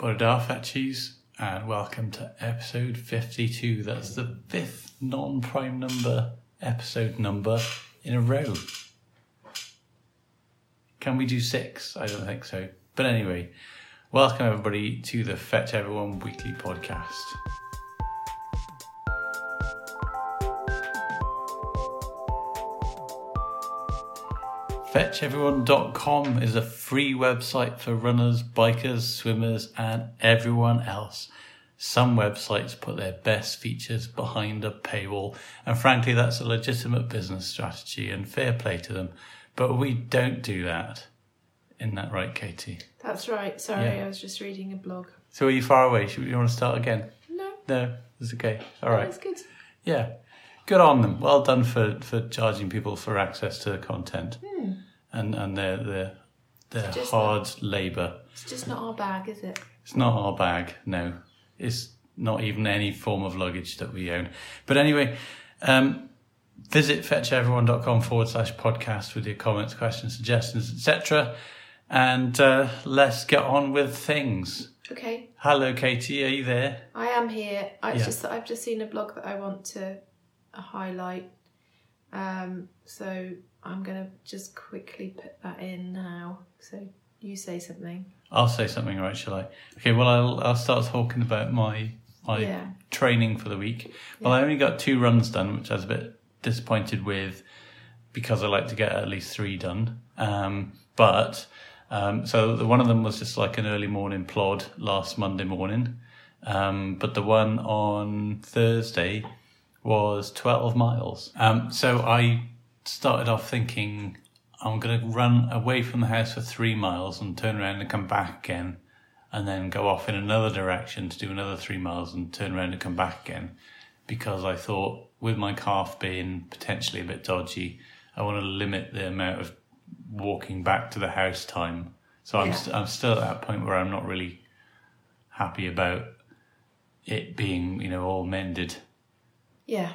Borodar and welcome to episode 52. That's the fifth non prime number episode number in a row. Can we do six? I don't think so. But anyway, welcome everybody to the Fetch Everyone weekly podcast. FetchEveryone.com is a free website for runners, bikers, swimmers, and everyone else. Some websites put their best features behind a paywall, and frankly, that's a legitimate business strategy and fair play to them. But we don't do that. Isn't that right, Katie? That's right. Sorry, Yeah. I was just reading a blog. So are you far away? Should you want to start again? No, No, it's okay. All right. that's good. Yeah. Good on them. Well done for, for charging people for access to the content Hmm. And, and their, their, their hard labour. It's just not our bag, is it? It's not our bag, no. It's not even any form of luggage that we own. But anyway, um, visit fetcheveryone.com forward slash podcast with your comments, questions, suggestions, etc. And uh, let's get on with things. Okay, Hello, Katie. Are you there? I am here. I Yeah. just I've just seen a blog that I want to highlight. Um, so I'm gonna just quickly put that in now. So you say something. I'll say something, right? Shall I? Okay. Well, I'll I'll start talking about my my Yeah. training for the week. Well, I only got two runs done, which I was a bit disappointed with because I like to get at least three done. Um, but um, so the, one of them was just like an early morning plod last Monday morning. Um, but the one on Thursday was 12 miles. Um, so I started off thinking I'm going to run away from the house for three miles and turn around and come back again and then go off in another direction to do another three miles and turn around and come back again because I thought with my calf being potentially a bit dodgy, I want to limit the amount of walking back to the house time. So I'm Yeah. st- I'm still at that point where I'm not really happy about it being you know all mended. Yeah.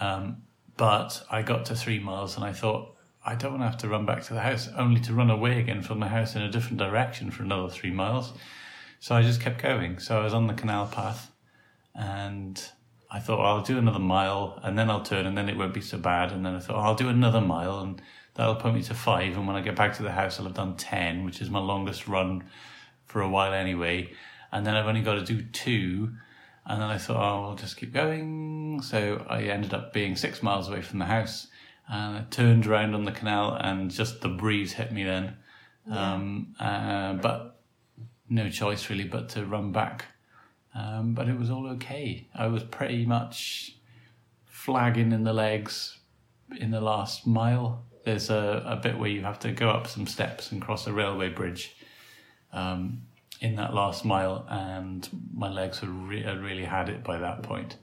Um, but I got to three miles and I thought I don't want to have to run back to the house only to run away again from the house in a different direction for another three miles. So I just kept going. So I was on the canal path and I thought well, I'll do another mile and then I'll turn and then it won't be so bad. And then I thought oh, I'll do another mile and that'll put me to five. And when I get back to the house, I'll have done 10, which is my longest run for a while anyway. And then I've only got to do two. And then I thought, oh, I'll just keep going. So I ended up being six miles away from the house. And I turned around on the canal and just the breeze hit me then. Um, uh, but no choice really but to run back. Um, but it was all okay. I was pretty much flagging in the legs in the last mile. There's a, a bit where you have to go up some steps and cross a railway bridge um, in that last mile, and my legs had, re- had really had it by that point.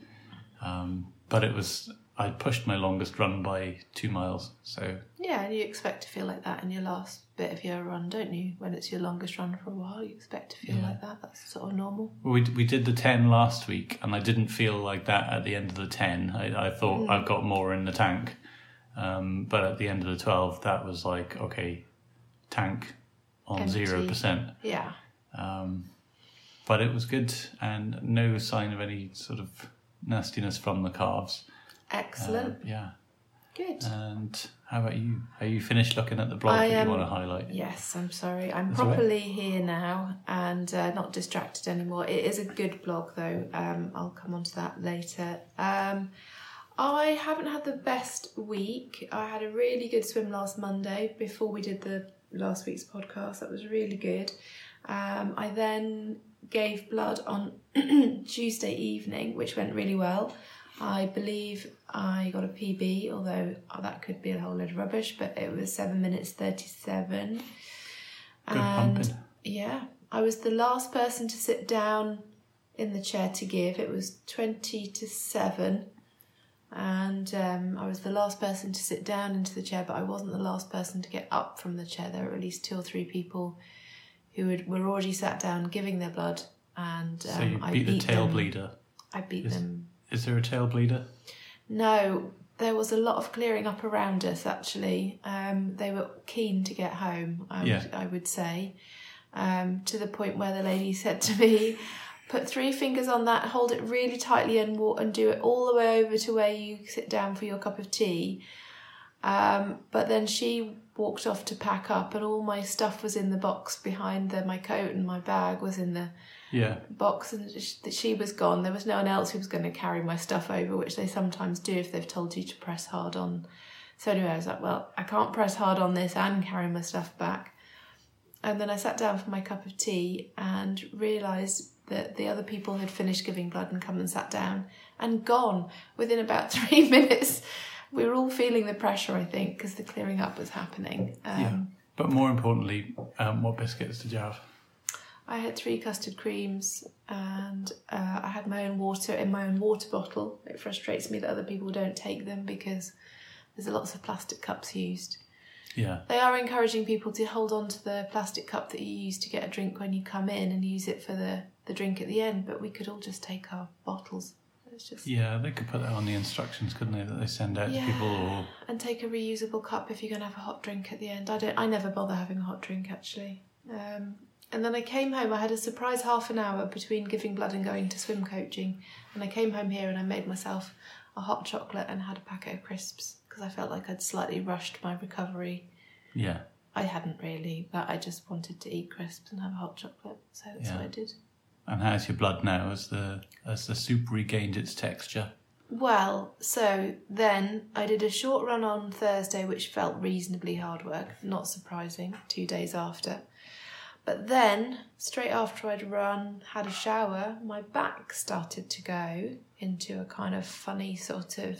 Um, but it was, I pushed my longest run by two miles. So Yeah, and you expect to feel like that in your last bit of your run, don't you? When it's your longest run for a while, you expect to feel Yeah. like that. That's sort of normal. We we did the ten last week, and I didn't feel like that at the end of the ten. I, I thought I've got more in the tank, um, but at the end of the twelve, that was like okay, tank on zero percent. Yeah. Um, but it was good, and no sign of any sort of nastiness from the calves. Excellent. Uh, yeah. Good. And how about you? Are you finished looking at the blog I that you want to highlight? Yes, I'm sorry. I'm That's all right. properly here now and uh, not distracted anymore. It is a good blog though. Um, I'll come on to that later. Um, I haven't had the best week. I had a really good swim last Monday before we did the last week's podcast. That was really good. Um, I then gave blood on Tuesday evening, which went really well. I believe I got a PB, although oh, that could be a whole load of rubbish, but it was 7 minutes 37. Good and pumping. yeah, I was the last person to sit down in the chair to give. It was 20 to 7. And um, I was the last person to sit down into the chair, but I wasn't the last person to get up from the chair. There were at least two or three people who had, were already sat down giving their blood, and um, So you I beat the tail them. bleeder. I beat Is- them. Is there a tail bleeder? No, there was a lot of clearing up around us. Actually, um, they were keen to get home. I Yeah. would, I would say, um, to the point where the lady said to me, "Put three fingers on that, hold it really tightly, and walk, and do it all the way over to where you sit down for your cup of tea." Um, but then she walked off to pack up, and all my stuff was in the box behind the, my coat, and my bag was in the Yeah. box, and she was gone. There was no one else who was going to carry my stuff over, which they sometimes do if they've told you to press hard on. So anyway, I was like, well, I can't press hard on this and carry my stuff back. And then I sat down for my cup of tea and realised that the other people had finished giving blood and come and sat down and gone within about three minutes. We were all feeling the pressure, I think, because the clearing up was happening. Um, Yeah. But more importantly, um, what biscuits did you have? I had three custard creams and uh, I had my own water in my own water bottle. It frustrates me that other people don't take them because there's lots of plastic cups used. Yeah. They are encouraging people to hold on to the plastic cup that you use to get a drink when you come in and use it for the, the drink at the end, but we could all just take our bottles. It's just Yeah, they could put that on the instructions, couldn't they, that they send out Yeah. to people or and take a reusable cup if you're going to have a hot drink at the end. I don't. I never bother having a hot drink actually. Um, and then I came home. I had a surprise half an hour between giving blood and going to swim coaching. And I came home here and I made myself a hot chocolate and had a packet of crisps because I felt like I'd slightly rushed my recovery. Yeah. I hadn't really, but I just wanted to eat crisps and have a hot chocolate, so that's Yeah. what I did. And how's your blood now as the as the soup regained its texture? Well, so then I did a short run on Thursday, which felt reasonably hard work, not surprising, two days after. But then, straight after I'd run, had a shower, my back started to go into a kind of funny sort of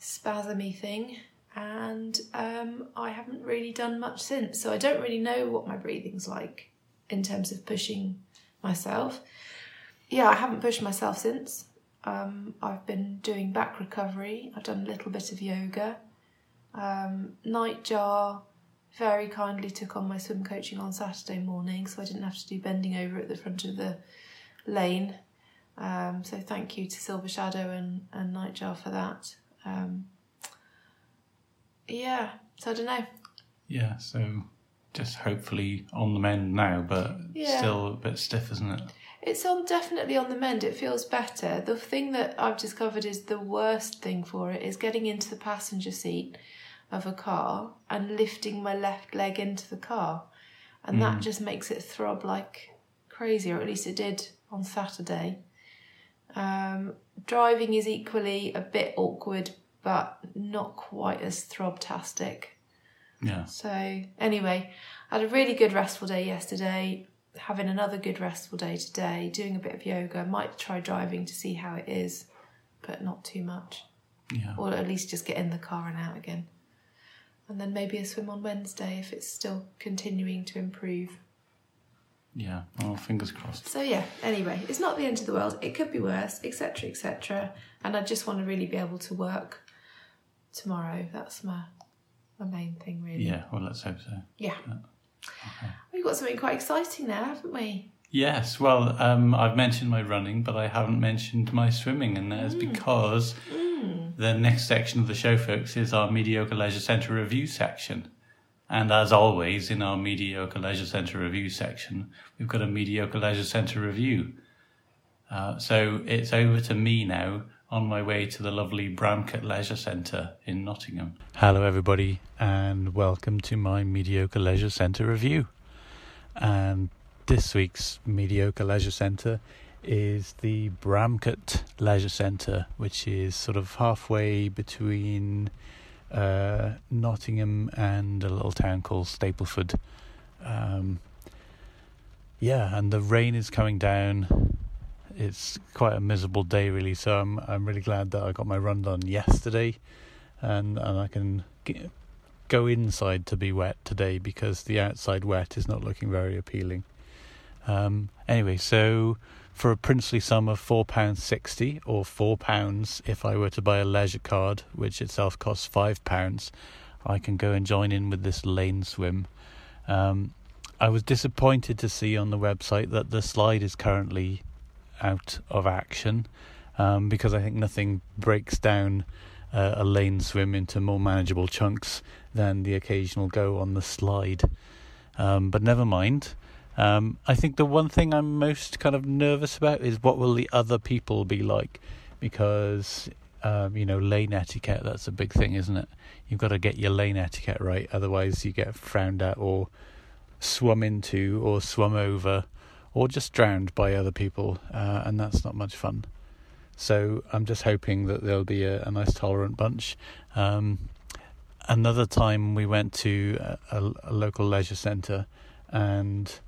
spasmy thing. And um, I haven't really done much since. So I don't really know what my breathing's like in terms of pushing myself. Yeah, I haven't pushed myself since. Um, I've been doing back recovery. I've done a little bit of yoga. Um, Nightjar very kindly took on my swim coaching on Saturday morning, so I didn't have to do bending over at the front of the lane. Um, so thank you to Silver Shadow and, and Nightjar for that. Um, yeah, so I don't know. Yeah, so just hopefully on the mend now, but Yeah. still a bit stiff, isn't it? It's on definitely on the mend. It feels better. The thing that I've discovered is the worst thing for it is getting into the passenger seat of a car and lifting my left leg into the car, and that just makes it throb like crazy, or at least it did on Saturday. Um, driving is equally a bit awkward, but not quite as throbtastic. Yeah. So anyway, I had a really good restful day yesterday. Having another good restful day today. Doing a bit of yoga. Might try driving to see how it is, but not too much. Yeah. Or at least just get in the car and out again. And then maybe a swim on Wednesday if it's still continuing to improve. Yeah. Well, fingers crossed. So yeah. Anyway, it's not the end of the world. It could be worse, etc., etc. And I just want to really be able to work tomorrow. That's my my main thing, really. Yeah. Well, let's hope so. Yeah. We've got something quite exciting there, haven't we? Yes, well, um, I've mentioned my running, but I haven't mentioned my swimming, and that is because the next section of the show, folks, is our Mediocre Leisure Centre review section. And as always, in our Mediocre Leisure Centre review section, we've got a Mediocre Leisure Centre review. Uh, so it's over to me now on my way to the lovely Bramcote Leisure Centre in Nottingham. Hello, everybody, and welcome to my Mediocre Leisure Centre review. And this week's Mediocre Leisure Centre is the Bramcote Leisure Centre, which is sort of halfway between uh, Nottingham and a little town called Stapleford. Um, yeah, and the rain is coming down. It's quite a miserable day, really. So I'm I'm really glad that I got my run done yesterday, and and I can get, go inside to be wet today because the outside wet is not looking very appealing. Um, anyway, so for a princely sum of four pounds sixty, or four pounds if I were to buy a leisure card, which itself costs five pounds, I can go and join in with this lane swim. Um, I was disappointed to see on the website that the slide is currently out of action um, because I think nothing breaks down uh, a lane swim into more manageable chunks than the occasional go on the slide. Um, but never mind. Um, I think the one thing I'm most kind of nervous about is what will the other people be like, because um, you know lane etiquette that's a big thing, isn't it? You've got to get your lane etiquette right, otherwise you get frowned at or swum into or swum over or just drowned by other people, uh, and that's not much fun. So I'm just hoping that there'll be a, a nice tolerant bunch. Um, another time we went to a, a local leisure centre and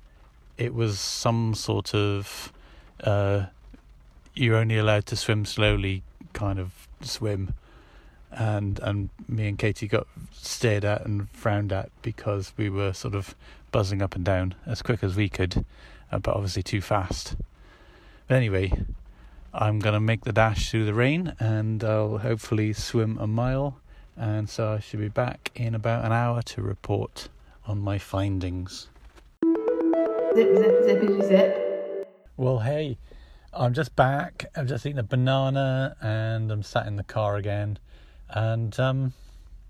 it was some sort of uh, you're only allowed to swim slowly kind of swim and and me and Katie got stared at and frowned at because we were sort of buzzing up and down as quick as we could uh, but obviously too fast but anyway I'm going to make the dash through the rain and I'll hopefully swim a mile and so I should be back in about an hour to report on my findings Zip, zip, zippity zip. Well, hey, I'm just back. I've just eaten a banana and I'm sat in the car again. And um,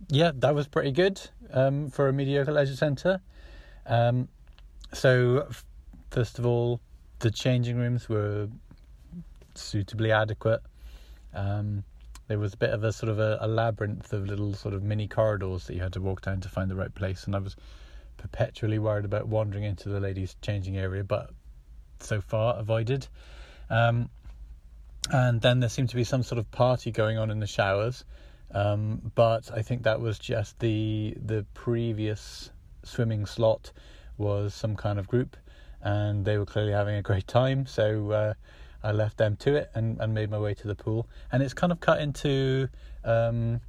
yeah, that was pretty good um, for a mediocre leisure centre. Um, so, first of all, the changing rooms were suitably adequate. Um, there was a bit of a sort of a, a labyrinth of little sort of mini corridors that you had to walk down to find the right place, and I was perpetually worried about wandering into the ladies' changing area, but so far avoided. Um, and then there seemed to be some sort of party going on in the showers, um, but I think that was just the the previous swimming slot was some kind of group, and they were clearly having a great time. So uh, I left them to it and, and made my way to the pool, and it's kind of cut into. Um,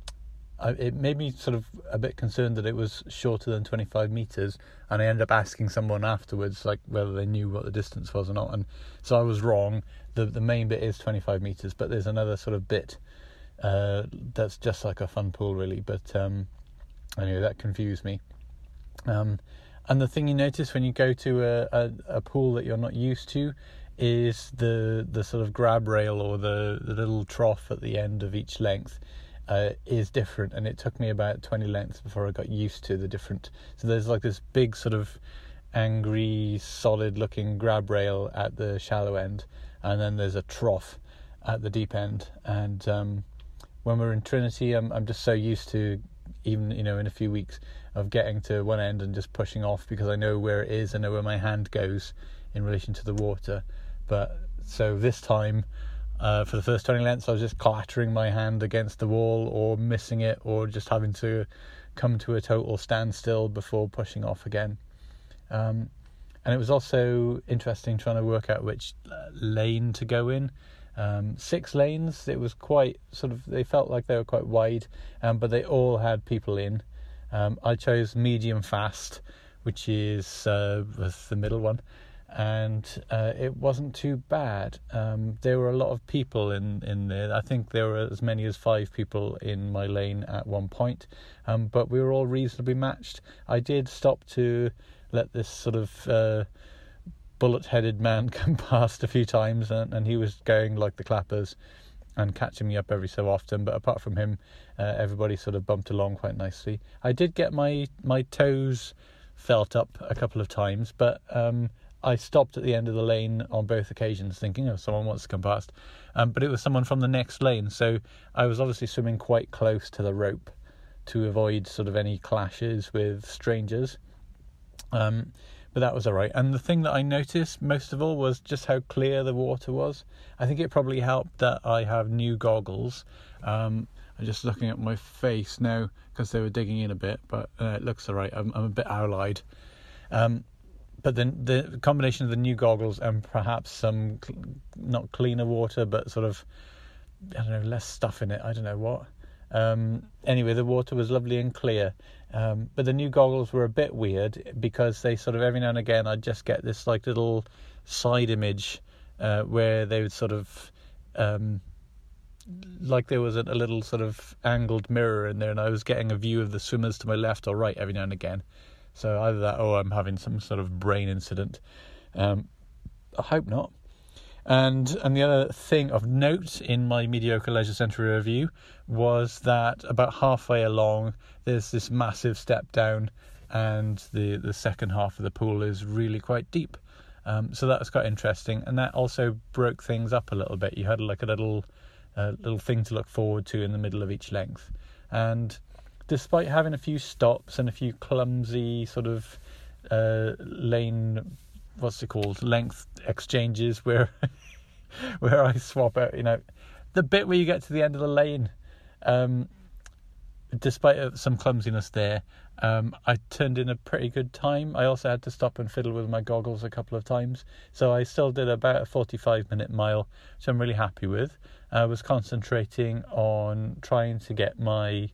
I, it made me sort of a bit concerned that it was shorter than 25 meters, and I ended up asking someone afterwards, like whether they knew what the distance was or not, and so I was wrong. the The main bit is 25 meters, but there's another sort of bit uh, that's just like a fun pool, really. But um, anyway, that confused me. Um, and the thing you notice when you go to a, a, a pool that you're not used to is the the sort of grab rail or the, the little trough at the end of each length uh, is different, and it took me about 20 lengths before I got used to the different. So there's like this big sort of angry, solid-looking grab rail at the shallow end, and then there's a trough at the deep end. And um, when we're in Trinity, I'm I'm just so used to even you know in a few weeks of getting to one end and just pushing off because I know where it is, I know where my hand goes in relation to the water. But so this time uh, for the first 20 lengths, I was just clattering my hand against the wall or missing it or just having to come to a total standstill before pushing off again. Um, and it was also interesting trying to work out which uh, lane to go in. Um, six lanes, it was quite sort of, they felt like they were quite wide, um, but they all had people in. Um, I chose medium fast, which is uh, the middle one and uh, it wasn't too bad. Um, there were a lot of people in, in there. I think there were as many as five people in my lane at one point, um, but we were all reasonably matched. I did stop to let this sort of uh, bullet headed man come past a few times, and, and he was going like the clappers and catching me up every so often. But apart from him, uh, everybody sort of bumped along quite nicely. I did get my, my toes felt up a couple of times, but um, I stopped at the end of the lane on both occasions, thinking, "Oh, someone wants to come past," um, but it was someone from the next lane. So I was obviously swimming quite close to the rope to avoid sort of any clashes with strangers. Um, but that was all right. And the thing that I noticed most of all was just how clear the water was. I think it probably helped that I have new goggles. Um, I'm just looking at my face now because they were digging in a bit, but uh, it looks all right. I'm, I'm a bit owl-eyed. Um, but then the combination of the new goggles and perhaps some cl- not cleaner water, but sort of I don't know less stuff in it. I don't know what. Um, anyway, the water was lovely and clear, um, but the new goggles were a bit weird because they sort of every now and again I'd just get this like little side image uh, where they would sort of um, like there was a, a little sort of angled mirror in there, and I was getting a view of the swimmers to my left or right every now and again. So either that or I'm having some sort of brain incident. Um, I hope not. And and the other thing of note in my mediocre leisure centre review was that about halfway along there's this massive step down and the the second half of the pool is really quite deep. Um, so that was quite interesting, and that also broke things up a little bit. You had like a little little thing to look forward to in the middle of each length, and despite having a few stops and a few clumsy sort of uh, lane, what's it called, length exchanges where where I swap out, you know, the bit where you get to the end of the lane. Um, despite some clumsiness there, um, I turned in a pretty good time. I also had to stop and fiddle with my goggles a couple of times, so I still did about a 45 minute mile, which I'm really happy with. I was concentrating on trying to get my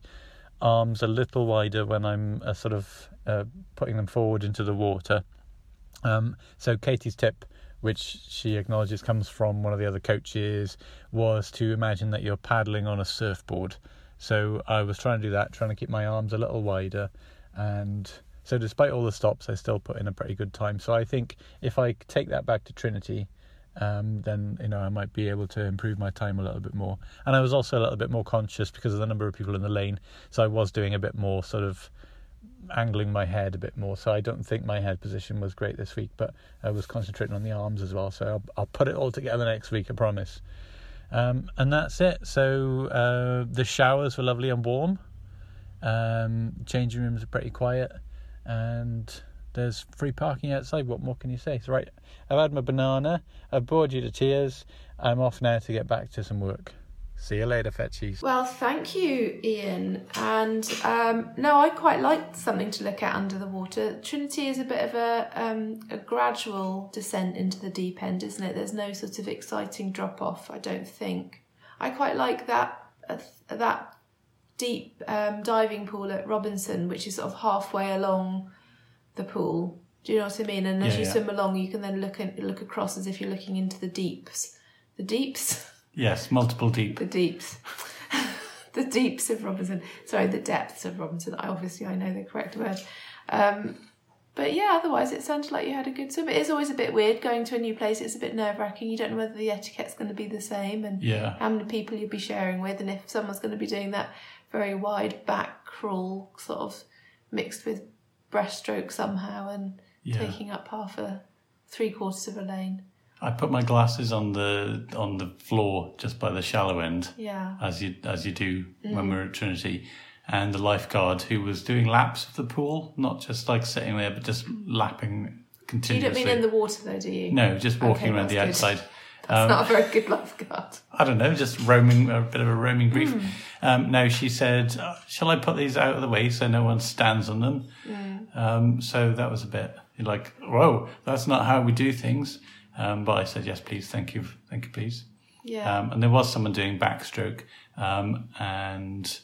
arms a little wider when I'm uh, sort of uh, putting them forward into the water. Um, so Katie's tip, which she acknowledges comes from one of the other coaches, was to imagine that you're paddling on a surfboard. So I was trying to do that, trying to keep my arms a little wider, and so despite all the stops, I still put in a pretty good time. So I think if I take that back to Trinity, um, then you know I might be able to improve my time a little bit more. And I was also a little bit more conscious because of the number of people in the lane, so I was doing a bit more sort of angling my head a bit more. So I don't think my head position was great this week, but I was concentrating on the arms as well. So I'll, I'll put it all together next week, I promise. Um, and that's it. So uh, the showers were lovely and warm. Um, changing rooms are pretty quiet, and there's free parking outside. What more can you say? So right, I've had my banana. I've bored you to tears. I'm off now to get back to some work. See you later, Fetchies. Well, thank you, Ian. And um, no, I quite like something to look at under the water. Trinity is a bit of a um, a gradual descent into the deep end, isn't it? There's no sort of exciting drop off. I don't think. I quite like that uh, that deep um, diving pool at Robinson, which is sort of halfway along the pool. Do you know what I mean? And as Yeah, you yeah. swim along, you can then look at, look across as if you're looking into the deeps. The deeps. Yes, multiple deep. the deeps. The deeps of robinson. Sorry the depths of robinson. I obviously i know the correct word. Um, but yeah otherwise it sounded like you had a good swim. It is always a bit weird going to a new place. It's a bit nerve-wracking. You don't know whether the etiquette's going to be the same and Yeah. how many people you'll be sharing with and if someone's going to be doing that very wide back crawl sort of mixed with breaststroke somehow and Yeah. taking up half a three quarters of a lane I put my glasses on the on the floor just by the shallow end, yeah as you as you do Mm. when we're at Trinity, and the lifeguard who was doing laps of the pool, not just like sitting there, but just lapping continuously. you don't mean in the water though do you no, just walking Okay, around the good. outside. that's Um, not a very good lifeguard I don't know, just roaming, a bit of a roaming brief. Hmm. Um, now she said, "Uh, "Shall I put these out of the way so no one stands on them?" Hmm. Um, so that was a bit like, "Whoa, that's not how we do things." Um, but I said, "Yes, please, thank you, thank you, please." yeah Um, and there was someone doing backstroke, um, and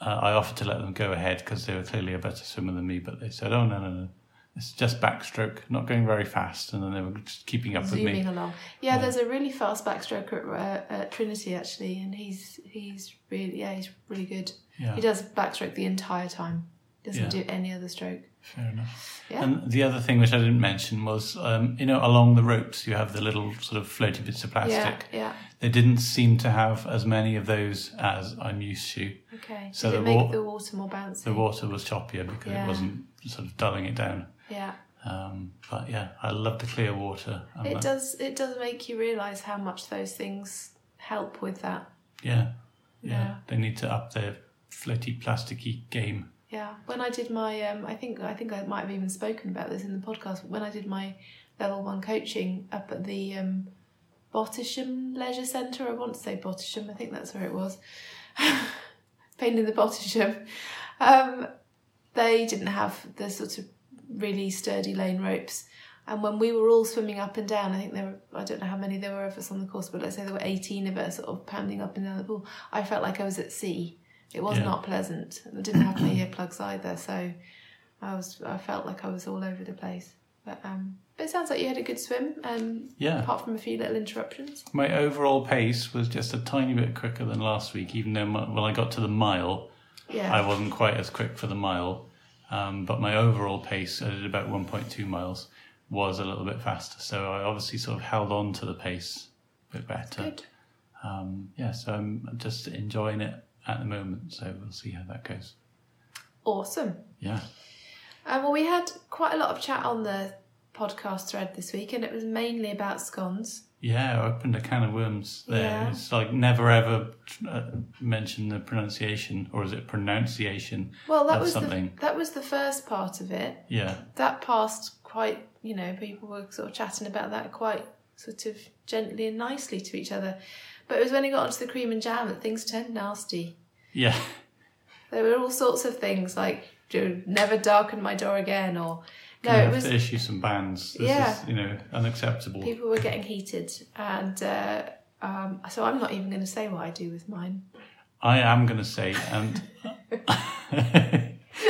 uh, I offered to let them go ahead because they were clearly a better swimmer than me. But they said, "Oh no, no, no, it's just backstroke, not going very fast." And then they were just keeping up with me. along. Yeah, there's a really fast backstroker at, uh, at Trinity actually, and he's he's really yeah he's really good. Yeah. He does backstroke the entire time. Doesn't Yeah. do any other stroke. Fair enough. Yeah. And the other thing which I didn't mention was, um, you know, along the ropes you have the little sort of floaty bits of plastic. Yeah, yeah. They didn't seem to have as many of those as I'm used to. Okay. So Did the wa- the water more bouncy? The water was choppier because Yeah. it wasn't sort of dulling it down. yeah. Um, but yeah, I love the clear water. And It does. It does make you realise how much those things help with that. Yeah, yeah, Yeah. They need to up their floaty plasticky game. Yeah, when I did my, um, I think I think I might have even spoken about this in the podcast. When I did my level one coaching up at the um, Bottisham Leisure Centre, I want to say Bottisham, I think that's where it was. Pain in the Bottisham. Um, they didn't have the sort of really sturdy lane ropes. And when we were all swimming up and down, I think there were, I don't know how many there were of us on the course, but let's say there were 18 of us sort of pounding up and down the pool. I felt like I was at sea. It was Yeah. not pleasant. I didn't have my earplugs either, so I was I felt like I was all over the place. But um, but it sounds like you had a good swim, um, Yeah. apart from a few little interruptions. My overall pace was just a tiny bit quicker than last week, even though my, when I got to the mile, Yeah, I wasn't quite as quick for the mile. Um, but my overall pace, I did about 1.2 miles, was a little bit faster. So I obviously sort of held on to the pace a bit better. good. Um, yeah, so I'm just enjoying it at the moment. So we'll see how that goes. Awesome. Yeah. Um, well, we had quite a lot of chat on the podcast thread this week, and it was mainly about scones. Yeah, I opened a can of worms there. Yeah. It's like never ever uh, mention the pronunciation, or is it pronunciation? Well, that was something. the that was the first part of it. Yeah, That passed quite, you know, people were sort of chatting about that quite sort of gently and nicely to each other. But it was when it got onto the cream and jam that things turned nasty. yeah, There were all sorts of things like never darken my door again, or no, it was to issue some bans. This Yeah. is, you know, unacceptable. people were getting heated, and uh, um, so I'm not even going to say what I do with mine. I am going to say, and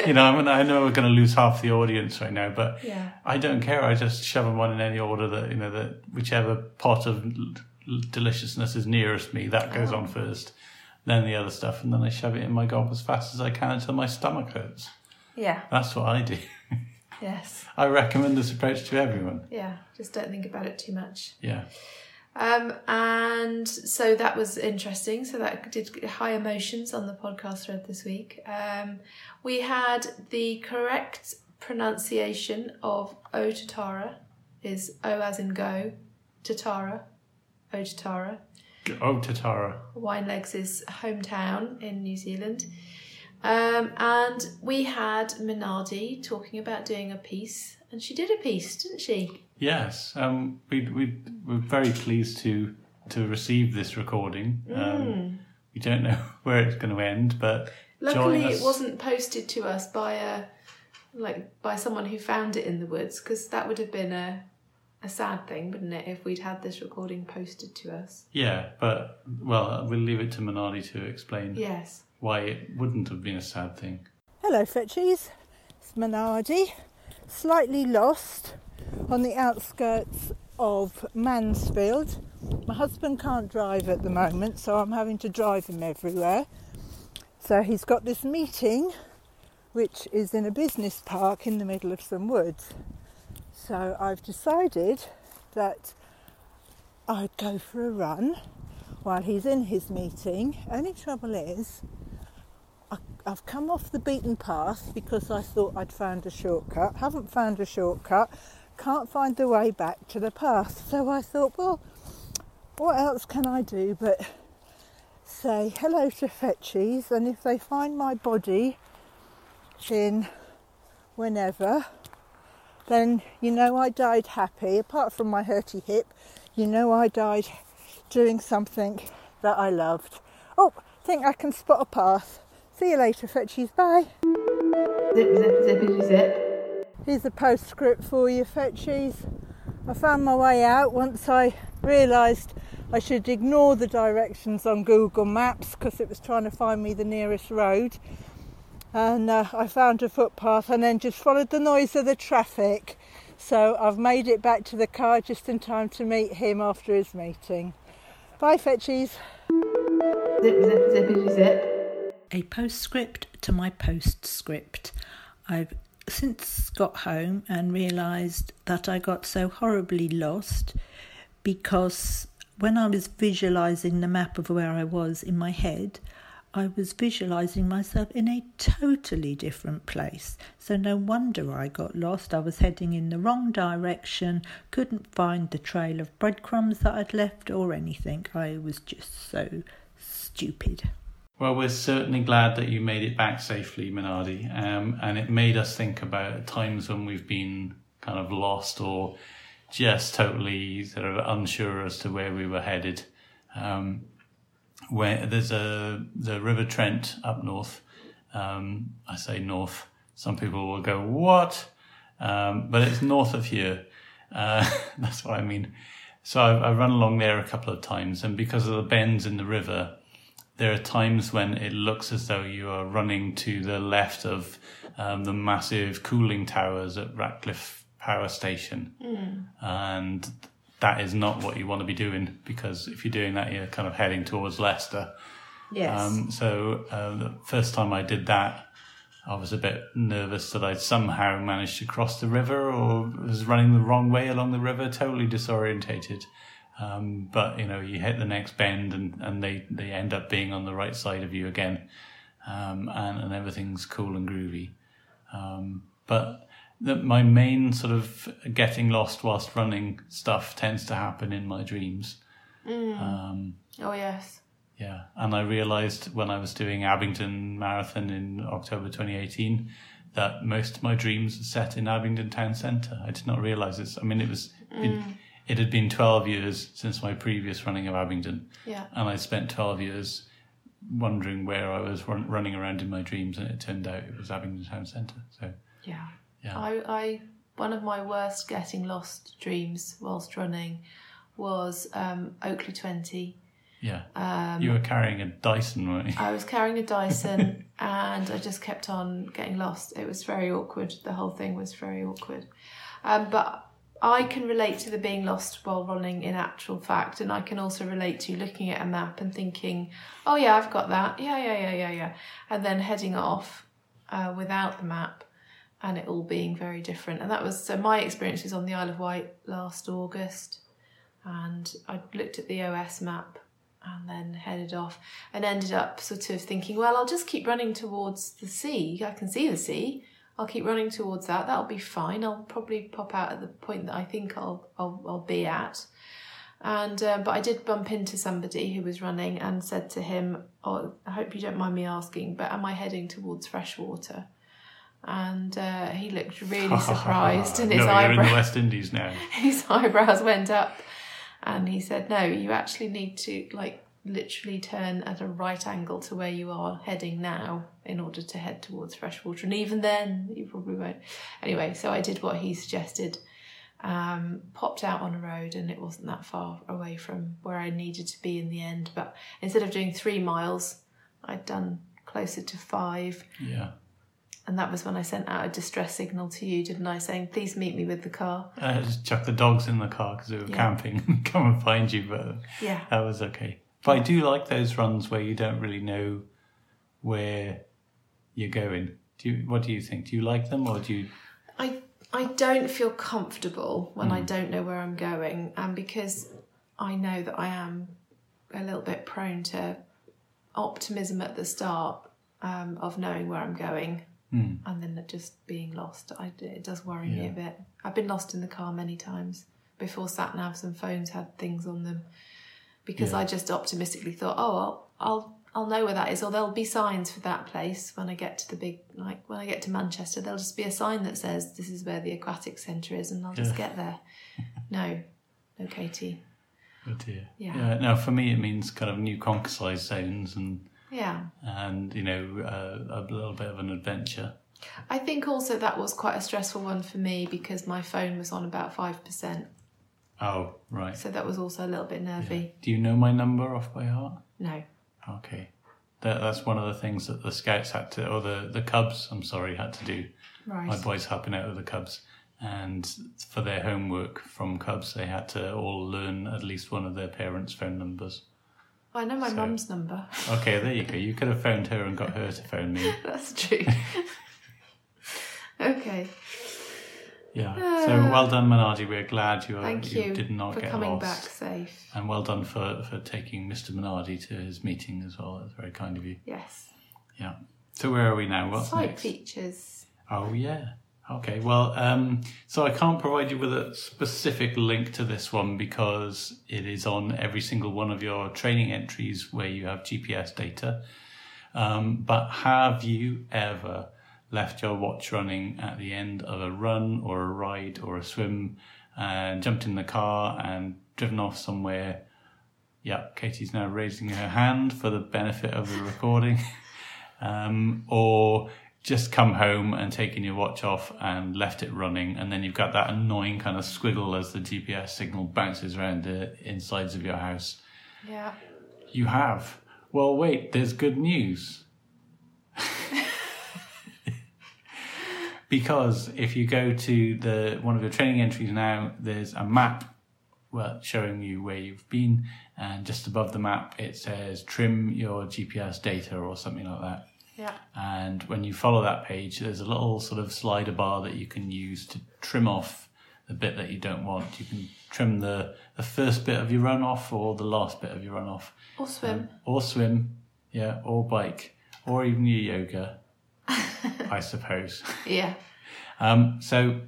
you know, I, mean, I know we're going to lose half the audience right now, but Yeah. I don't care. I just shove them on in any order that you know that whichever pot of deliciousness is nearest me that goes Oh. on first, then the other stuff, and then I shove it in my gob as fast as I can until my stomach hurts. Yeah. That's what I do. Yes. I recommend this approach to everyone. Yeah. Just don't think about it too much. Yeah, Um, and so that was interesting. So that did high emotions on the podcast thread this week. Um, we had the correct pronunciation of O Tatara is O as in go, Tatara, Tatara. oh Tatara. Wine Legs' hometown in New Zealand. Um, and we had Minardi talking about doing a piece, and she did a piece, didn't she? Yes, um, we we we're very pleased to to receive this recording. Um, We don't know where it's going to end, but Luckily, it wasn't posted to us by a like by someone who found it in the woods, because that would have been a a sad thing, wouldn't it, if we'd had this recording posted to us? Yeah, but well, we'll leave it to Minardi to explain Yes. why it wouldn't have been a sad thing. Hello, Fetchies. It's Minardi, slightly lost on the outskirts of Mansfield. My husband can't drive at the moment, so I'm having to drive him everywhere. So he's got this meeting, which is in a business park in the middle of some woods. So I've decided that I'd go for a run while he's in his meeting. Only trouble is, I- I've come off the beaten path because I thought I'd found a shortcut. Haven't found a shortcut. Can't find the way back to the path. So I thought, well, what else can I do but say hello to Fetchies and if they find my body then whenever, then you know I died happy. Apart from my hurty hip, you know I died doing something that I loved. Oh, think I can spot a path. See you later, Fetchies. Bye. Zip, zip, zippity zip. Here's a postscript for you, Fetchies. I found my way out once I realised I should ignore the directions on Google Maps because it was trying to find me the nearest road. And uh, I found a footpath and then just followed the noise of the traffic. So I've made it back to the car just in time to meet him after his meeting. Bye, Fetchies. Zip, zip, zippity zip. a postscript to my postscript. I've since got home and realised that I got so horribly lost because when I was visualising the map of where I was in my head, I was visualising myself in a totally different place. So no wonder I got lost. I was heading in the wrong direction, couldn't find the trail of breadcrumbs that I'd left or anything. I was just so stupid. Well, we're certainly glad that you made it back safely, Minardi, um, and it made us think about times when we've been kind of lost or just totally sort of unsure as to where we were headed. Um, where there's a the River Trent up north. Um, I say north. Some people will go what, um, but it's north of here. Uh, that's what I mean. So I've, I've run along there a couple of times, and because of the bends in the river, there are times when it looks as though you are running to the left of um, the massive cooling towers at Ratcliffe Power Station. And that is not what you want to be doing because if you're doing that, you're kind of heading towards Leicester. Yes. Um, so uh, the first time I did that, I was a bit nervous that I'd somehow managed to cross the river or was running the wrong way along the river, totally disorientated. Um, but you know, you hit the next bend and, and they, they end up being on the right side of you again. Um, and, and everything's cool and groovy. Um, but that my main sort of getting lost whilst running stuff tends to happen in my dreams. Um, Oh yes. yeah, and I realised when I was doing Abingdon Marathon in October 2018 that most of my dreams are set in Abingdon Town Centre. I did not realise this. I mean, it was it, it had been 12 years since my previous running of Abingdon, Yeah. and I spent 12 years wondering where I was run, running around in my dreams, and it turned out it was Abingdon Town Centre. So Yeah. Yeah. I, I one of my worst getting lost dreams whilst running was um, Oakley twenty. yeah, Um, you were carrying a Dyson, weren't you? I was carrying a Dyson and I just kept on getting lost. It was very awkward. The whole thing was very awkward. Um, but I can relate to the being lost while running in actual fact, and I can also relate to looking at a map and thinking, "Oh yeah, I've got that. Yeah, yeah, yeah, yeah, yeah," and then heading off uh, without the map, and it all being very different. And that was so. My experience was on the Isle of Wight last August, and I looked at the OS map and then headed off and ended up sort of thinking, well, I'll just keep running towards the sea. I can see the sea. I'll keep running towards that. That'll be fine. I'll probably pop out at the point that I think I'll I'll, I'll be at. And uh, but I did bump into somebody who was running and said to him, "Oh, I hope you don't mind me asking, but am I heading towards freshwater?" And uh, he looked really surprised, and his no, you're in the West Indies now. his eyebrows went up. And he said no you actually need to like literally turn at a right angle to where you are heading now in order to head towards freshwater. And even then you probably won't. Anyway so i did what he suggested um, popped out on a road and it wasn't that far away from where i needed to be in the end. But instead of doing three miles i'd done closer to five. Yeah. And that was when i sent out a distress signal to you didn't i saying please meet me with the car I just chucked the dogs in the car because we were Yeah. camping and come and find you, but yeah that was okay. But I do like those runs where you don't really know where you're going. Do you? What do you think? Do you like them, or do you? I I don't feel comfortable when I don't know where I'm going, and because I know that I am a little bit prone to optimism at the start um, of knowing where I'm going, Hmm. and then just being lost. I, it does worry me a bit. I've been lost in the car many times before sat navs and phones had things on them, because Yeah. I just optimistically thought, oh, I'll I'll I'll know where that is, or there'll be signs for that place when I get to the big, like when I get to Manchester, there'll just be a sign that says this is where the aquatic centre is, and I'll just Yeah. get there. No, no, Katie. Oh dear. Yeah. Now, for me, it means kind of new conquer size zones and Yeah, and you know uh, a little bit of an adventure. I think also that was quite a stressful one for me because my phone was on about five percent, Oh, right. so that was also a little bit nervy. Do you know my number off by heart? No, Okay. That, that's one of the things that the scouts had to, or the, the Cubs, I'm sorry, had to do. right. My boys helping out with the Cubs. And for their homework from Cubs, they had to all learn at least one of their parents' phone numbers. I know my So- mum's number. Okay, there you go. You could have phoned her and got her to phone me. That's true. okay, Yeah. So ah. well done, Minardi. We're glad you, are, thank you, did not for get coming lost. back safe. And well done for, for taking Mr. Minardi to his meeting as well. That's very kind of you. Yes. Yeah. So where are we now? What's Site next? features. Oh yeah. Okay. Well, um, so I can't provide you with a specific link to this one because it is on every single one of your training entries where you have GPS data. Um, but have you ever left your watch running at the end of a run or a ride or a swim and jumped in the car and driven off somewhere? Yeah, Katie's now raising her hand for the benefit of the recording. um, or just come home and taken your watch off and left it running, and then you've got that annoying kind of squiggle as the GPS signal bounces around the insides of your house. Yeah. You have. Well, wait, there's good news. because if you go to the one of your training entries now, there's a map well, showing you where you've been, and just above the map it says trim your GPS data or something like that. Yeah. And when you follow that page, there's a little sort of slider bar that you can use to trim off the bit that you don't want. You can trim the, the first bit of your run off or the last bit of your run off. Or swim. Or swim, yeah, or bike, or even your yoga, I suppose. yeah. Um, so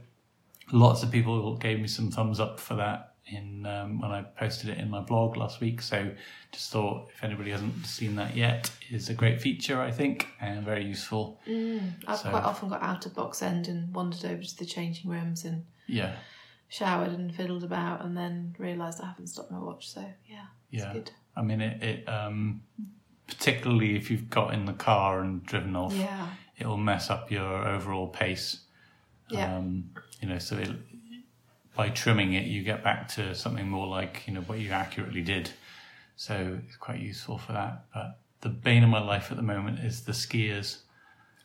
lots of people gave me some thumbs up for that in um, when I posted it in my blog last week. So just thought if anybody hasn't seen that yet, is a great feature I think and very useful. I've So- quite often got out of box end and wandered over to the changing rooms and Yeah, showered and fiddled about and then realised I haven't stopped my watch. So yeah, it's yeah. good. I mean it. it um, particularly if you've got in the car and driven off, Yeah, it'll mess up your overall pace. yeah, Um, you know, so it, by trimming it, you get back to something more like you know what you accurately did. So it's quite useful for that. But the bane of my life at the moment is the skiers,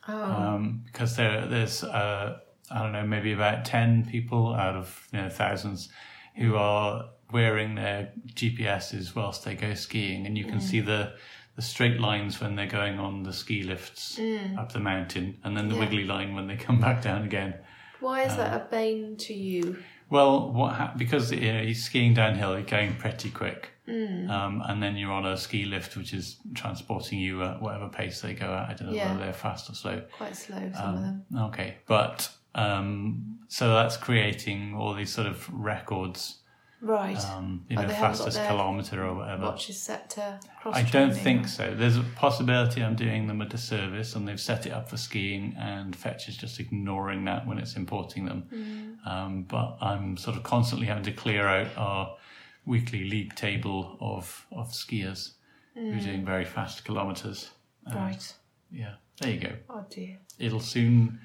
oh, um, because there there's uh, I don't know maybe about ten people out of you know thousands who are wearing their GPSs whilst they go skiing, and you can see the the straight lines when they're going on the ski lifts up the mountain, and then the Yeah. wiggly line when they come back down again. why is uh, that a bane to you? Well, what hap- because you know, you're skiing downhill, you're going pretty quick, Mm. um, and then you're on a ski lift, which is transporting you at whatever pace they go at. I don't know Yeah. whether they're fast or slow. Quite slow, some of them. Um, okay, but um, so that's creating all these sort of records. Right. Um, you know, they haven't got fastest kilometre or whatever. Watches set to cross. I don't think so. There's a possibility I'm doing them a disservice, and they've set it up for skiing, and Fetch is just ignoring that when it's importing them. Mm. Um, but I'm sort of constantly having to clear out our weekly league table of of skiers who are doing very fast kilometres. Um, Right. Yeah, there you go. Oh dear. It'll soon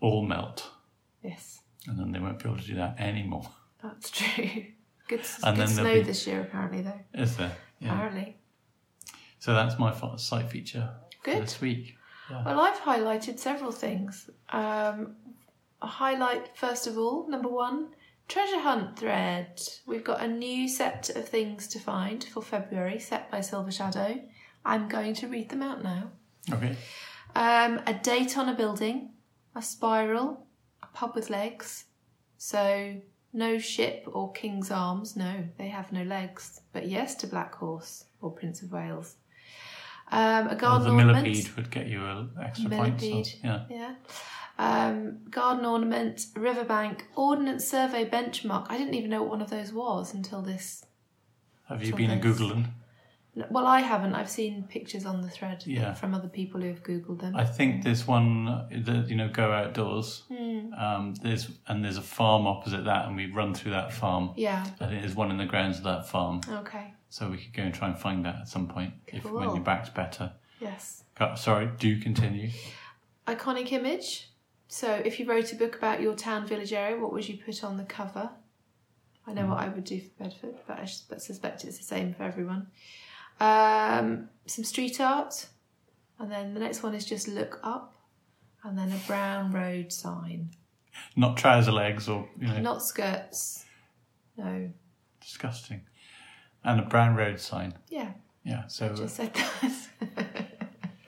all melt, Yes, and then they won't be able to do that anymore. that's true. Good, And good then snow be- this year, apparently, though. Is there? Yeah. Apparently. So that's my site feature Good. this week. Well, I've highlighted several things. Um, a highlight, first of all, number one, treasure hunt thread. We've got a new set of things to find for February, set by Silver Shadow. I'm going to read them out now. Okay. Um, a date on a building, a spiral, a pub with legs. So no ship or King's Arms. No, they have no legs. But yes to Black Horse or Prince of Wales. Um, a Well, garden the ornament. millipede would get you a extra points. so- Yeah. Yeah. Um, garden ornament, riverbank, ordnance survey benchmark. I didn't even know what one of those was until this. Have you been a. Googling? Well, I haven't. I've seen pictures on the thread Yeah. from other people who have googled them. I think there's one that you know go outdoors. Hmm. Um, there's and there's a farm opposite that, and we run through that farm. Yeah. I think there's one in the grounds of that farm, Okay. so we could go and try and find that at some point if when your back's better. Yes. Sorry, do continue. Iconic image. So, if you wrote a book about your town village area, what would you put on the cover? I know what I would do for Bedford, but I but suspect it's the same for everyone. Um, some street art, and then the next one is just look up, and then a brown road sign. Not trouser legs or you know Not skirts. No. disgusting, and a brown road sign. Yeah, Yeah, so just said that.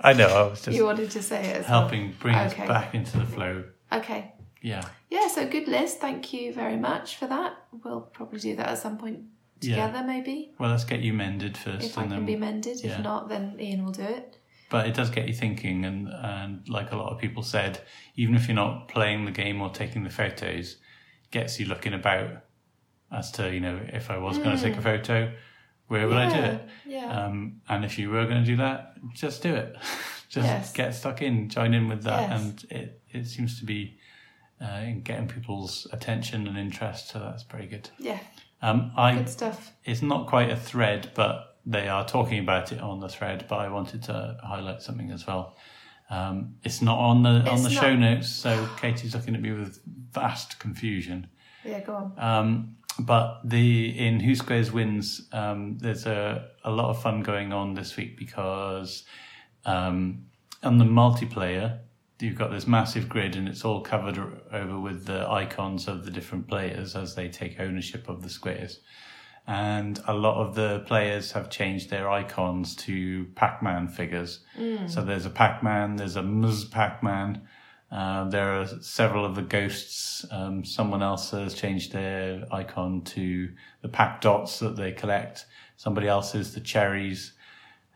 I know I was just you wanted to say it as well. helping bring Okay. us back into the flow. Okay. Yeah, Yeah, so good list. Thank you very much for that. We'll probably do that at some point Yeah. together, maybe. well, let's get you mended first, If I and can then be mended. yeah. If not, then Ian will do it. but it does get you thinking and and like a lot of people said even if you're not playing the game or taking the photos gets you looking about as to you know if i was going to take a photo where would i do it Hmm. Yeah. um, and if you were going to do that just do it just Yes. get stuck in join in with that Yes. and it, it seems to be uh, in getting people's attention and interest so that's very good yeah. Um, I Good stuff. it's not quite a thread, but they are talking about it on the thread. But I wanted to highlight something as well. Um, it's not on the on the not- show notes, so Katie's looking at me with vast confusion. Yeah, go on. Um, but the in Who Squares Wins, um, there's a, a lot of fun going on this week because um, on the multiplayer, you've got this massive grid and it's all covered over with the icons of the different players as they take ownership of the squares. And a lot of the players have changed their icons to Pac-Man figures. So there's a Pac-Man, there's a Ms. Pac-Man, uh, there are several of the ghosts. Um, someone else has changed their icon to the Pac-Dots that they collect. Somebody else is the cherries.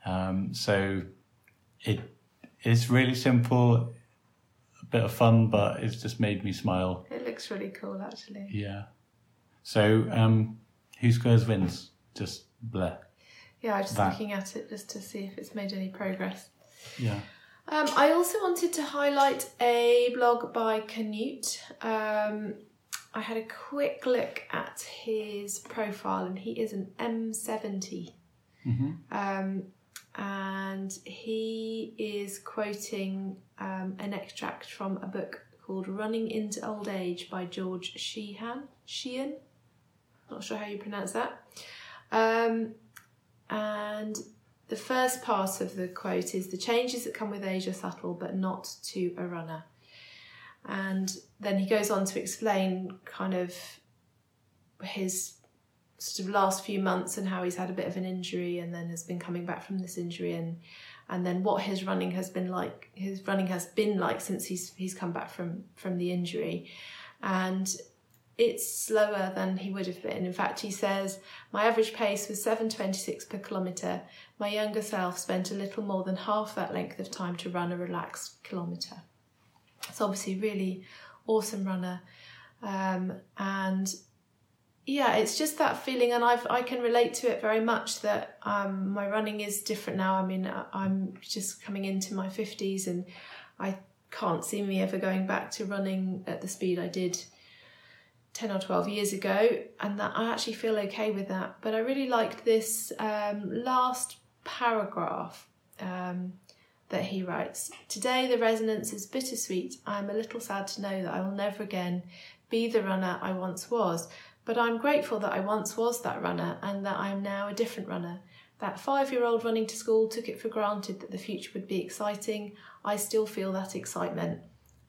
Um, so it is really simple. Bit of fun, but it's just made me smile. It looks really cool, actually. Yeah. So, um, who squares wins? Just bleh. Yeah, I'm just That. looking at it just to see if it's made any progress. Yeah. Um, I also wanted to highlight a blog by Canute. Um, I had a quick look at his profile, and he is an M70. hmm Um, and he is quoting um, an extract from a book called Running into Old Age by George Sheehan. Sheehan? Not sure how you pronounce that. Um, and the first part of the quote is The changes that come with age are subtle, but not to a runner. And then he goes on to explain kind of his sort of last few months and how he's had a bit of an injury and then has been coming back from this injury and and then what his running has been like his running has been like since he's he's come back from from the injury. And it's slower than he would have been. In fact he says my average pace was 726 per kilometre my younger self spent a little more than half that length of time to run a relaxed kilometre it's obviously a really awesome runner. Um, and yeah it's just that feeling and I've, i can relate to it very much that um, my running is different now. I mean I- i'm just coming into my 50s and i can't see me ever going back to running at the speed i did 10 or 12 years ago and that i actually feel okay with that. But i really liked this um, last paragraph um, that he writes today the resonance is bittersweet. I'm a little sad to know that i will never again be the runner i once was but I'm grateful that I once was that runner and that I am now a different runner. That five year old running to school took it for granted that the future would be exciting. I still feel that excitement.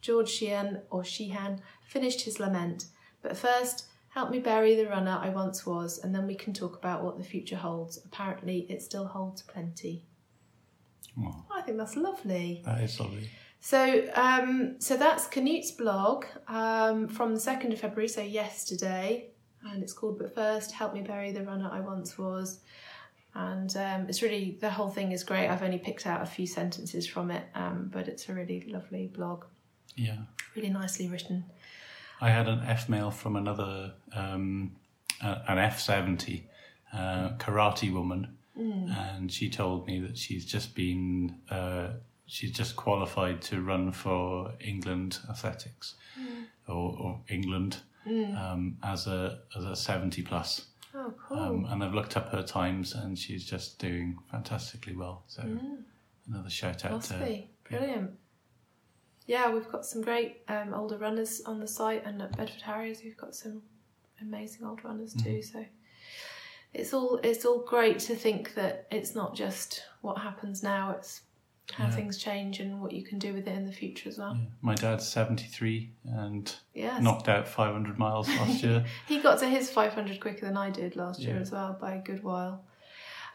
George Sheehan, or Sheehan, finished his lament. But first, help me bury the runner I once was, and then we can talk about what the future holds. Apparently, it still holds plenty. I think that's lovely. that is lovely. So, um, so that's Canute's blog um, from the second of February, so yesterday, and it's called "But First, Help Me Bury the Runner I Once Was," and um, it's really the whole thing is great. I've only picked out a few sentences from it, um, but it's a really lovely blog, Yeah. really nicely written. I had an F mail from another, um, uh, an F70 uh, karate woman, and she told me that she's just been, uh, she's just qualified to run for England Athletics or, or England um, as a as a 70 plus. Oh, cool! Um, and I've looked up her times, and she's just doing fantastically well. So another shout out Must to be brilliant. Yeah, we've got some great um, older runners on the site, and at Bedford Harriers, we've got some amazing old runners too. So it's all it's all great to think that it's not just what happens now; it's how Yeah. things change and what you can do with it in the future as well. Yeah. My dad's 73 and Yes, knocked out 500 miles last year. he got to his 500 quicker than I did last year as well by a good while.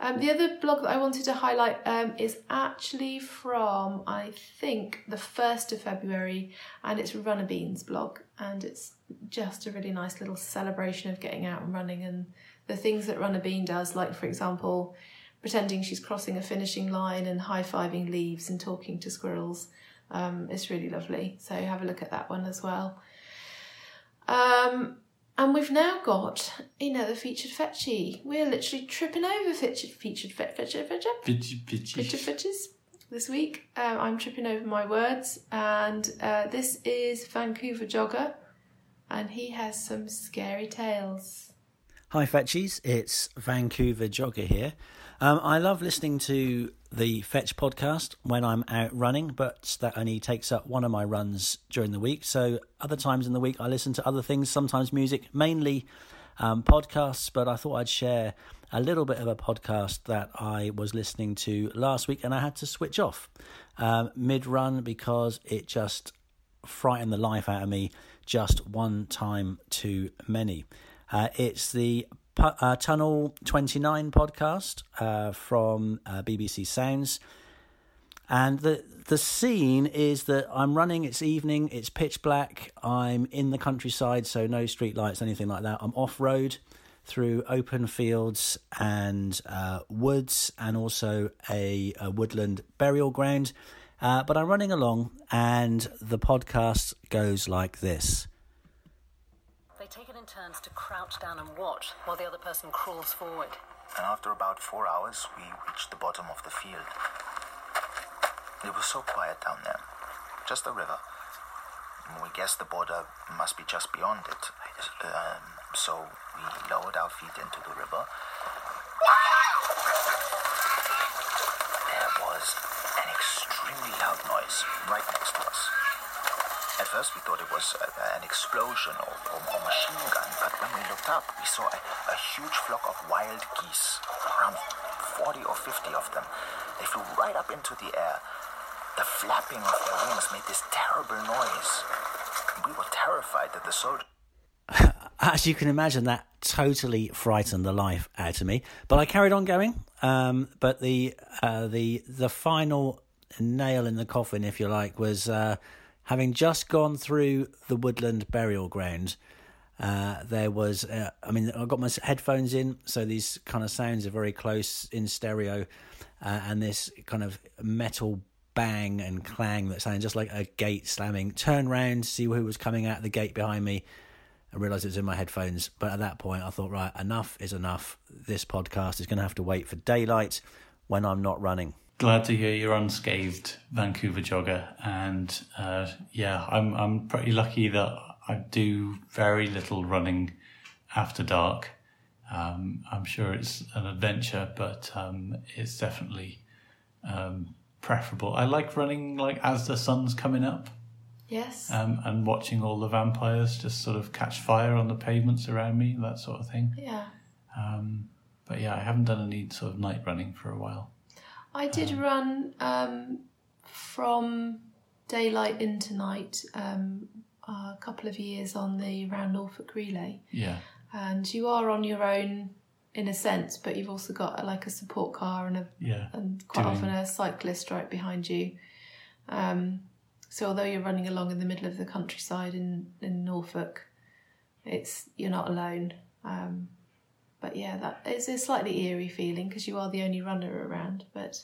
Um, the other blog that I wanted to highlight um, is actually from, I think, the 1st of February, and it's Runner Beans blog. And it's just a really nice little celebration of getting out and running and the things that Runner Bean does, like, for example, pretending she's crossing a finishing line and high fiving leaves and talking to squirrels. Um, it's really lovely. So have a look at that one as well. Um, and we've now got another featured fetchy. We're literally tripping over featured featured fet featured featured Bitchy, bitchy. featured fetches this week. Um, I'm tripping over my words, and uh, this is Vancouver Jogger, and he has some scary tales. Hi Fetchies, it's Vancouver Jogger here. Um, I love listening to the Fetch podcast when I'm out running, but that only takes up one of my runs during the week. So other times in the week, I listen to other things, sometimes music, mainly um, podcasts. But I thought I'd share a little bit of a podcast that I was listening to last week, and I had to switch off um, mid run because it just frightened the life out of me just one time too many. Uh, it's the uh, Tunnel 29 podcast uh, from uh, BBC Sounds. And the the scene is that I'm running, it's evening, it's pitch black, I'm in the countryside, so no street lights, anything like that. I'm off road through open fields and uh, woods and also a, a woodland burial ground. Uh, but I'm running along, and the podcast goes like this. They take it in turns to crouch down and watch while the other person crawls forward. And after about four hours, we reached the bottom of the field. It was so quiet down there. Just the river. We guessed the border must be just beyond it. Um, so we lowered our feet into the river. There was an extremely loud noise right next to us. At first, we thought it was uh, an explosion or, or, or machine gun, but when we looked up, we saw a, a huge flock of wild geese, around 40 or 50 of them. They flew right up into the air. The flapping of their wings made this terrible noise. We were terrified that the soldiers. As you can imagine, that totally frightened the life out of me. But I carried on going. Um, but the uh, the the final nail in the coffin, if you like, was uh, having just gone through the woodland burial ground. Uh, there was, uh, I mean, I got my headphones in, so these kind of sounds are very close in stereo, uh, and this kind of metal bang and clang that sounded just like a gate slamming. Turn round, see who was coming out the gate behind me. I realised it was in my headphones, but at that point I thought, right, enough is enough. This podcast is going to have to wait for daylight when I'm not running. Glad to hear you're unscathed, Vancouver jogger, and uh, yeah, I'm I'm pretty lucky that I do very little running after dark. Um, I'm sure it's an adventure, but um, it's definitely um, preferable. I like running like as the sun's coming up Yes. um, and watching all the vampires just sort of catch fire on the pavements around me, that sort of thing. yeah. Um, but yeah, I haven't done any sort of night running for a while. I did run um, from daylight into night um, a couple of years on the Round Norfolk Relay. Yeah, And you are on your own in a sense, but you've also got like a support car and a yeah, and quite Doing- often a cyclist right behind you. Um, so although you're running along in the middle of the countryside in, in Norfolk, it's you're not alone. Um, but yeah, that is a slightly eerie feeling because you are the only runner around. But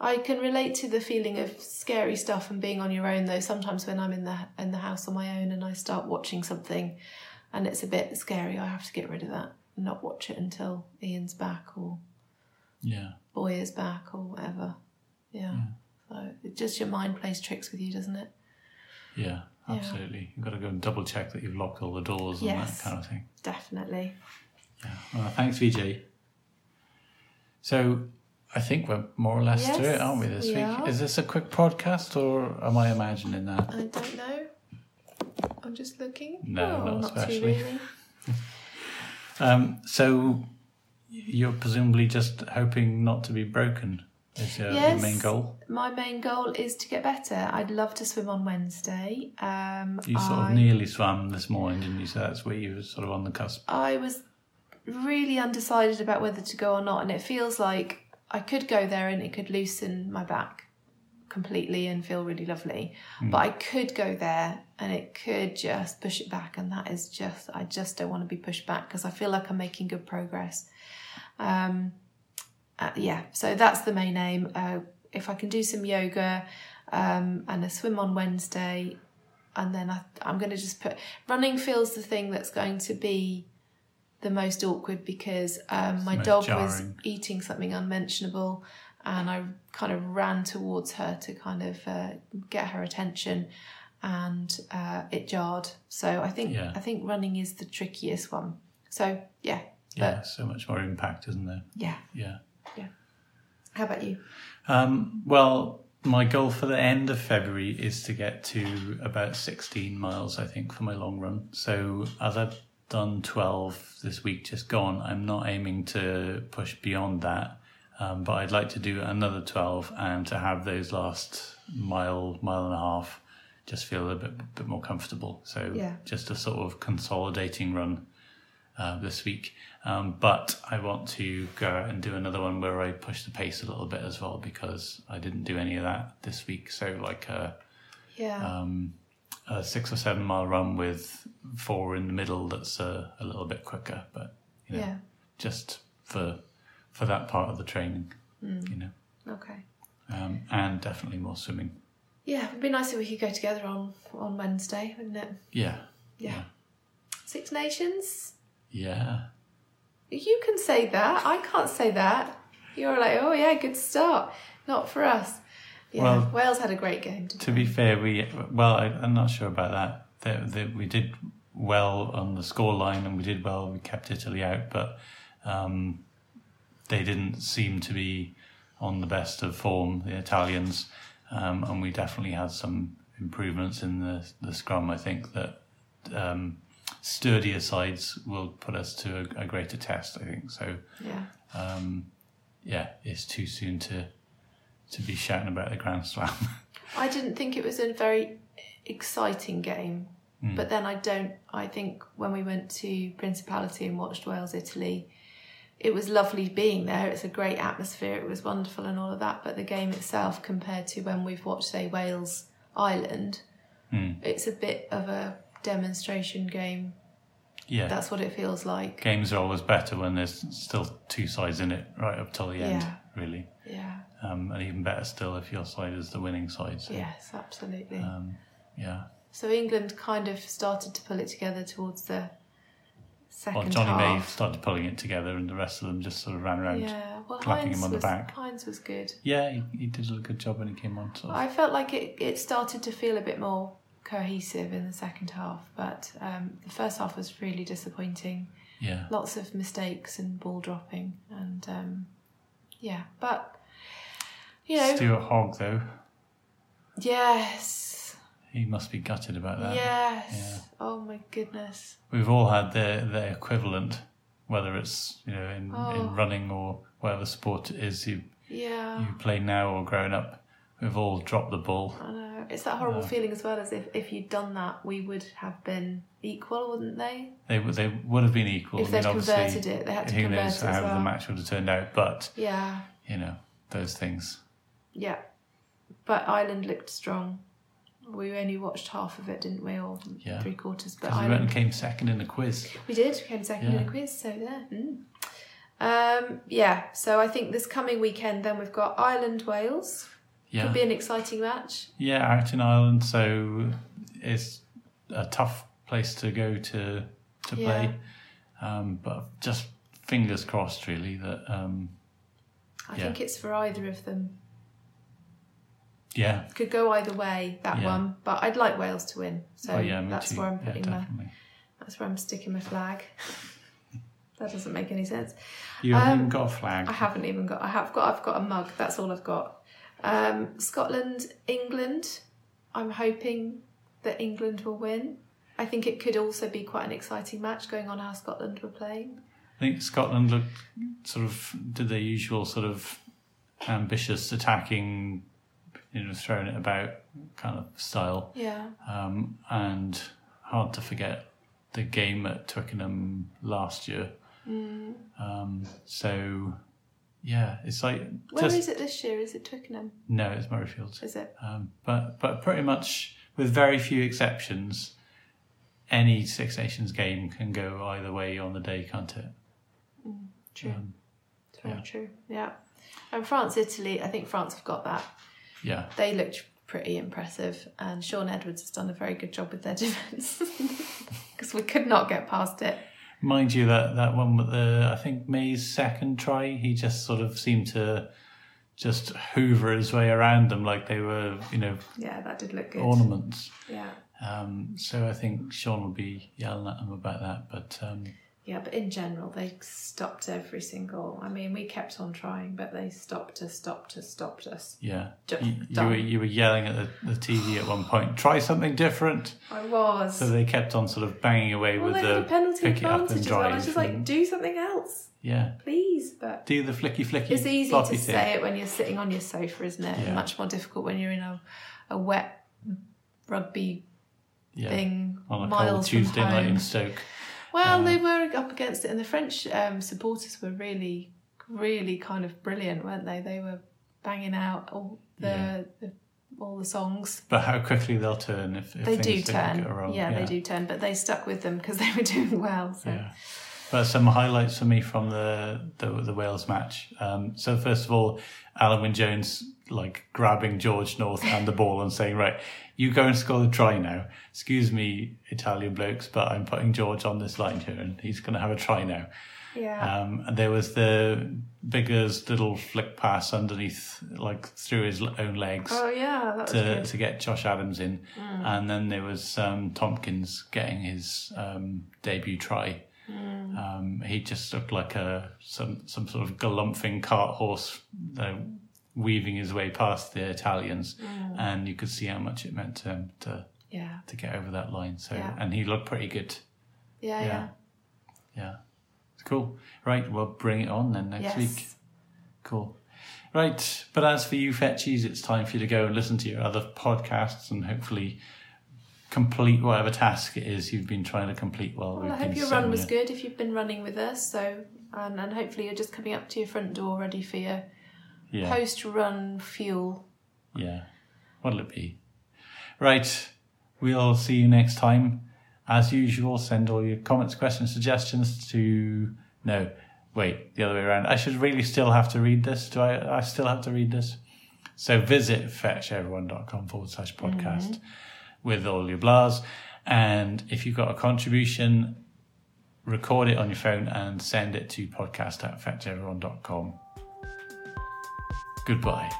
I can relate to the feeling of scary stuff and being on your own. Though sometimes when I'm in the in the house on my own and I start watching something, and it's a bit scary, I have to get rid of that and not watch it until Ian's back or yeah, boy is back or whatever. Yeah. Mm. So it just your mind plays tricks with you, doesn't it? yeah, Yeah. absolutely. You've got to go and double check that you've locked all the doors and that kind of thing. Definitely. Yeah. Well, thanks, VJ. So I think we're more or less to Yes, it, aren't we, this we week? are. Is this a quick podcast or am I imagining that? I don't know. I'm just looking. No, oh, not not especially. really. Um, so you're presumably just hoping not to be broken is your, your Yes. main goal? My main goal is to get better. I'd love to swim on Wednesday. Um, You sort I, of nearly swam this morning, didn't you? So that's where you were sort of on the cusp. I was really undecided about whether to go or not, and it feels like I could go there and it could loosen my back completely and feel really lovely. But I could go there and it could just push it back, and that is just I just don't want to be pushed back because I feel like I'm making good progress. Um, uh, yeah, so that's the main aim. Uh, if I can do some yoga um, and a swim on Wednesday, and then I, I'm going to just put running feels the thing that's going to be the most awkward because um, my dog was eating something unmentionable and I kind of ran towards her to kind of uh, get her attention and uh, it jarred. So I think Yeah. I think running is the trickiest one. So yeah, Yeah, so much more impact, isn't there? yeah. Yeah. Yeah. How about you? Um, well, my goal for the end of February is to get to about 16 miles, I think, for my long run. So as I've done 12 this week just gone, I'm not aiming to push beyond that. Um, but I'd like to do another 12 and to have those last mile, mile and a half just feel a bit, bit more comfortable. So Yeah. just a sort of consolidating run uh, this week. Um, but I want to go out and do another one where I push the pace a little bit as well because I didn't do any of that this week. So like a, Yeah. um, a six or seven mile run with four in the middle that's a, a little bit quicker, but you know, yeah. just for for that part of the training, you know. Okay. um, and definitely more swimming. Yeah, it'd be nice if we could go together on on Wednesday, wouldn't it? Yeah, Yeah. Six Nations. yeah. You can say that. I can't say that. You're like, oh yeah, good start. Not for us. Yeah, Well- Wales had a great game. To be fair, we well, I, I'm not sure about that. That that we did well on the score line, and we did well. We kept Italy out, but um, they didn't seem to be on the best of form, the Italians, um, and we definitely had some improvements in the the scrum. I think that um, sturdier sides will put us to a, a greater test. I think so. Yeah. Um, yeah, it's too soon to to be shouting about the Grand Slam. I didn't think it was a very exciting game, Hmm. but then I don't. I think when we went to Principality and watched Wales Italy, it was lovely being there. It's a great atmosphere. It was wonderful and all of that. But the game itself, compared to when we've watched, say, Wales Ireland, Hmm. it's a bit of a demonstration game. yeah, That's what it feels like. games are always better when there's still two sides in it right up till the end, Yeah. really. Yeah. Um, and even better still if your side is the winning side. So, Yes, absolutely. Um, yeah. so England kind of started to pull it together towards the second Well, Jonny half. May started pulling it together, and the rest of them just sort of ran around. Yeah, well, clapping Heinz him on the was, back. Heinz was good. Yeah, he, he did a good job when he came on. Sort of. I felt like it, it started to feel a bit more cohesive in the second half, but um, the first half was really disappointing. yeah. Lots of mistakes and ball dropping, and um, yeah, but you know, Stuart Hogg, though, yes, he must be gutted about that. yes. yeah. Oh my goodness. We've all had their, their equivalent, whether it's you know in, Oh. in running or whatever sport it is you Yeah. you play now or growing up. We've all dropped the ball. I know. It's that horrible feeling as well as if, if you'd done that, we would have been equal, wouldn't they? They would they would have been equal. If they'd obviously, converted it, they had to who convert knows it how well. the match would have turned out, but Yeah. you know those things. Yeah. But Ireland looked strong. We only watched half of it, didn't we? Or Yeah. three quarters. But Because we went Ireland. and came second in the quiz. We did, We came second in Yeah. a quiz, so there. Mm. Um, yeah, so I think this coming weekend, then we've got Ireland Wales. Yeah, Could be an exciting match. yeah, out in Ireland, so it's a tough place to go to to Yeah. play. Um, but just fingers crossed, really, that um, I Yeah. think it's for either of them. Yeah, Could go either way, that Yeah. one. But I'd like Wales to win. So oh yeah, that's too. where I'm yeah, putting my that's where I'm sticking my flag. that doesn't make any sense. You haven't Um, even got a flag. I haven't even got. I have got. I've got a mug. That's all I've got. Um, Scotland, England. I'm hoping that England will win. I think it could also be quite an exciting match going on how Scotland were playing. I think Scotland looked sort of did their usual sort of ambitious attacking, you know, throwing it about kind of style. Yeah. Um, and hard to forget the game at Twickenham last year. Mm. Um, so yeah, it's like Where is just it this year? Is it Twickenham? no, it's Murrayfield. Is it? Um, but but pretty much with very few exceptions, any Six Nations game can go either way on the day, can't it? True. Um, yeah. true. Yeah. And France, Italy. I think France have got that. Yeah, They looked pretty impressive, and Shaun Edwards has done a very good job with their defence because we could not get past it. Mind you, that, that one with the, I think May's second try, he just sort of seemed to just hoover his way around them like they were, you know, Yeah, that did look good. ornaments. Yeah. Um, so I think Sean will be yelling at him about that. But um, Yeah, but in general, they stopped every single. I mean, we kept on trying, but they stopped us, stopped us, stopped us. yeah, Just you, you, were, you were yelling at the, the TV at one point, try something different. I was. So they kept on sort of banging away well, with the penalty pick it up advantage and well. I was just like, do something else, yeah, please. But do the flicky flicky. it's easy to thing. say it when you're sitting on your sofa, isn't it? Yeah. Much more difficult when you're in a, a wet rugby yeah. thing on a miles cold Tuesday night in Stoke. Well, Um, they were up against it, and the French um, supporters were really, really kind of brilliant, weren't they? They were banging out all the, Yeah. the all the songs. But how quickly they'll turn if, if They do turn, wrong. yeah, they do turn, but they stuck with them because they were doing well. So, Yeah. But some highlights for me from the the, the Wales match. Um, so first of all, Alun Wyn Jones like grabbing George North and the ball and saying, "Right, you go and score the try now." Excuse me, Italian blokes, but I'm putting George on this line here, and he's going to have a try now. Yeah. Um, and there was the Biggar's little flick pass underneath, like through his own legs oh yeah, that was to, good. to get Josh Adams in. And then there was um, Tompkins getting his um, debut try. Um, he just looked like a some some sort of galumphing cart horse, uh, weaving his way past the Italians, mm. and you could see how much it meant to him to Yeah. to get over that line. So, Yeah. and he looked pretty good. Yeah. Yeah. Yeah. Yeah, cool. Right, well, bring it on then next Yes. week. Cool. Right, but as for you, Fetchies, it's time for you to go and listen to your other podcasts and hopefully complete whatever task it is you've been trying to complete while Well, we've I hope your run was good. If you've been running with us, so and, and hopefully you're just coming up to your front door ready for your Yeah, post-run fuel. yeah. What'll it be? Right, we'll see you next time. As usual, send all your comments, questions, suggestions to no. Wait, the other way around. I should really still have to read this. Do I? I still have to read this. So visit fetcheveryone.com forward slash podcast mm-hmm. with all your blahs. And if you've got a contribution, record it on your phone and send it to podcast at fetcheveryone.com. Goodbye.